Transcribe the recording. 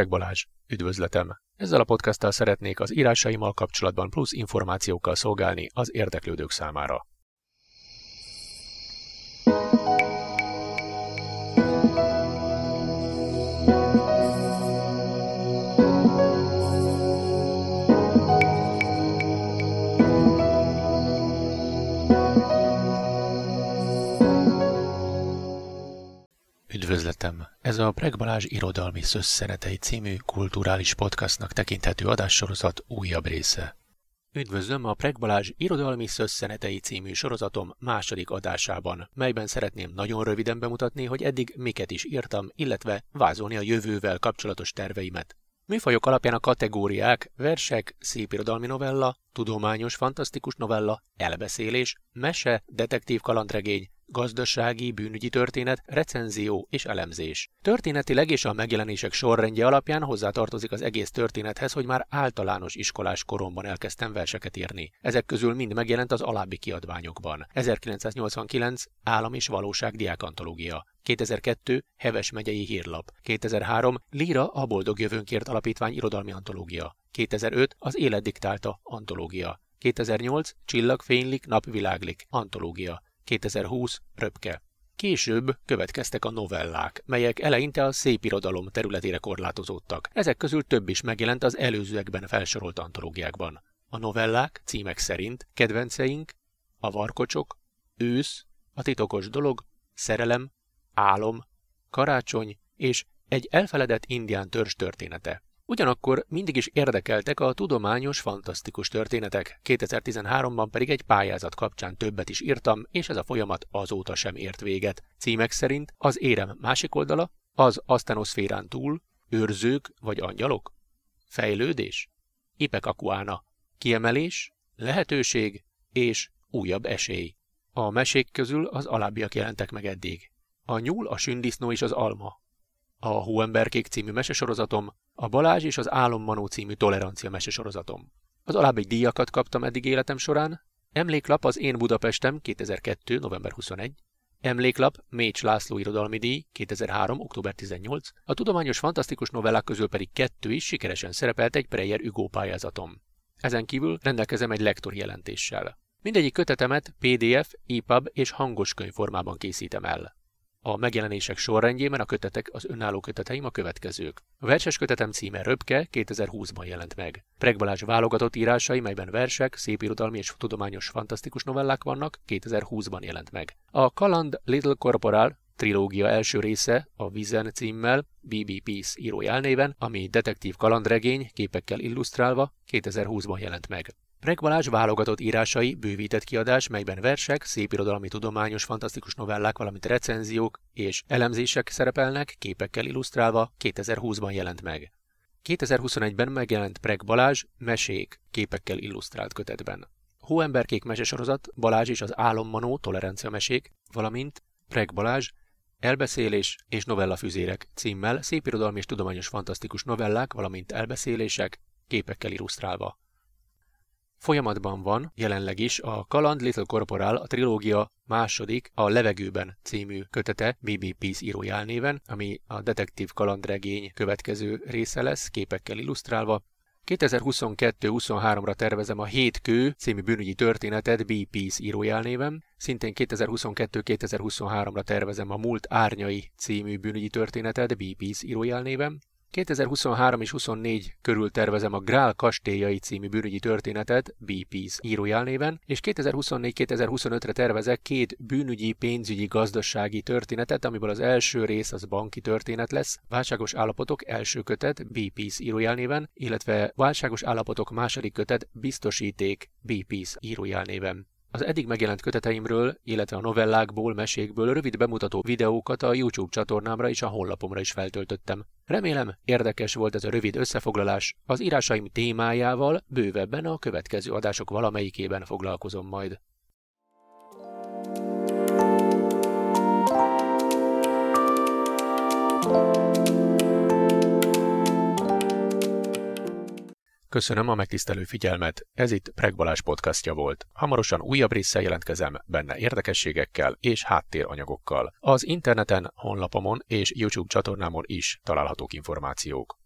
Preg Balázs, üdvözletem! Ezzel a podcasttal szeretnék az írásaimmal kapcsolatban plusz információkkal szolgálni az érdeklődők számára. Üdvözletem! Ez a Preg Balázs Irodalmi Szösszenetei című kulturális podcastnak tekinthető adássorozat újabb része. Üdvözlöm a Preg Balázs Irodalmi Szösszenetei című sorozatom második adásában, melyben szeretném nagyon röviden bemutatni, hogy eddig miket is írtam, illetve vázolni a jövővel kapcsolatos terveimet. Műfajok alapján a kategóriák versek, szépirodalmi novella, tudományos fantasztikus novella, elbeszélés, mese, detektív kalandregény, gazdasági, bűnügyi történet, recenzió és elemzés. Történetileg és a megjelenések sorrendje alapján hozzátartozik az egész történethez, hogy már általános iskolás koromban elkezdtem verseket írni. Ezek közül mind megjelent az alábbi kiadványokban. 1989 Állam és Valóság diákantológia. 2002 Heves megyei hírlap. 2003 Líra a Boldog Jövőnkért Alapítvány irodalmi antológia. 2005 Az Élet diktálta antológia. 2008 Csillag fénylik, nap világlik antológia. 2020 Röpke. Később következtek a novellák, melyek eleinte a szép irodalom területére korlátozódtak. Ezek közül több is megjelent az előzőekben felsorolt antológiákban. A novellák címek szerint kedvenceink a varkocsok, ősz, a titokos dolog, szerelem, álom, karácsony és egy elfeledett indián törzs története. Ugyanakkor mindig is érdekeltek a tudományos, fantasztikus történetek, 2013-ban pedig egy pályázat kapcsán többet is írtam, és ez a folyamat azóta sem ért véget. Címek szerint az érem másik oldala, az asztenoszférán túl, őrzők vagy angyalok, fejlődés, ipekakuána, kiemelés, lehetőség? És újabb esély. A mesék közül az alábbiak jelentek meg eddig. A nyúl, a sündisznó és az alma, a Hóemberkék című mesesorozatom, a Balázs és az Álommanó című tolerancia mesesorozatom. Az alábbi díjakat kaptam eddig életem során. Emléklap az Én Budapestem 2002. november 21. Emléklap Mécs László irodalmi díj 2003. október 18. A tudományos fantasztikus novellák közül pedig kettő is sikeresen szerepelt egy Preyer Hugo pályázatom. Ezen kívül rendelkezem egy lektor jelentéssel. Mindegyik kötetemet PDF, EPUB és hangos könyv formában készítem el. A megjelenések sorrendjében a kötetek, az önálló köteteim a következők. A verses kötetem címe Röpke 2020-ban jelent meg. Preg Balázs válogatott írásai, melyben versek, szépirodalmi és tudományos fantasztikus novellák vannak, 2020-ban jelent meg. A Kaland Little Corporal trilógia első része a Vizen címmel, BB Peace elnéven, ami detektív kalandregény képekkel illusztrálva 2020-ban jelent meg. Preg Balázs válogatott írásai, bővített kiadás, melyben versek, szépirodalmi tudományos fantasztikus novellák, valamint recenziók és elemzések szerepelnek, képekkel illusztrálva 2020-ban jelent meg. 2021-ben megjelent Preg Balázs Mesék képekkel illusztrált kötetben. Hóemberkék mesesorozat, Balázs és az Álommanó tolerancia mesék, valamint Preg Balázs Elbeszélés és novellafüzérek címmel szépirodalmi és tudományos fantasztikus novellák, valamint elbeszélések képekkel illusztrálva. Folyamatban van jelenleg is a Kaland Little Corporal, a trilógia második, a Levegőben című kötete BB Peace írójál néven, ami a detektív kalandregény következő része lesz, képekkel illusztrálva. 2022-23-ra tervezem a Hét Kő című bűnügyi történetet B. Peace írójál néven. Szintén 2022-2023-ra tervezem a Múlt Árnyai című bűnügyi történetet B. Peace írójál néven. 2023 és 24 körül tervezem a Grál kastélyai című bűnügyi történetet BP's írójelnéven, és 2024-2025-re tervezek két bűnügyi, pénzügyi, gazdasági történetet, amiből az első rész az banki történet lesz, válságos állapotok első kötet BP's írójelnéven, illetve válságos állapotok második kötet biztosíték BP's írójelnéven. Az eddig megjelent köteteimről, illetve a novellákból, mesékből rövid bemutató videókat a YouTube csatornámra és a honlapomra is feltöltöttem. Remélem, érdekes volt ez a rövid összefoglalás, az írásaim témájával bővebben a következő adások valamelyikében foglalkozom majd. Köszönöm a megtisztelő figyelmet, ez itt Preg podcastja volt. Hamarosan újabb résszel jelentkezem, benne érdekességekkel és háttéranyagokkal. Az interneten, honlapomon és YouTube csatornámon is találhatók információk.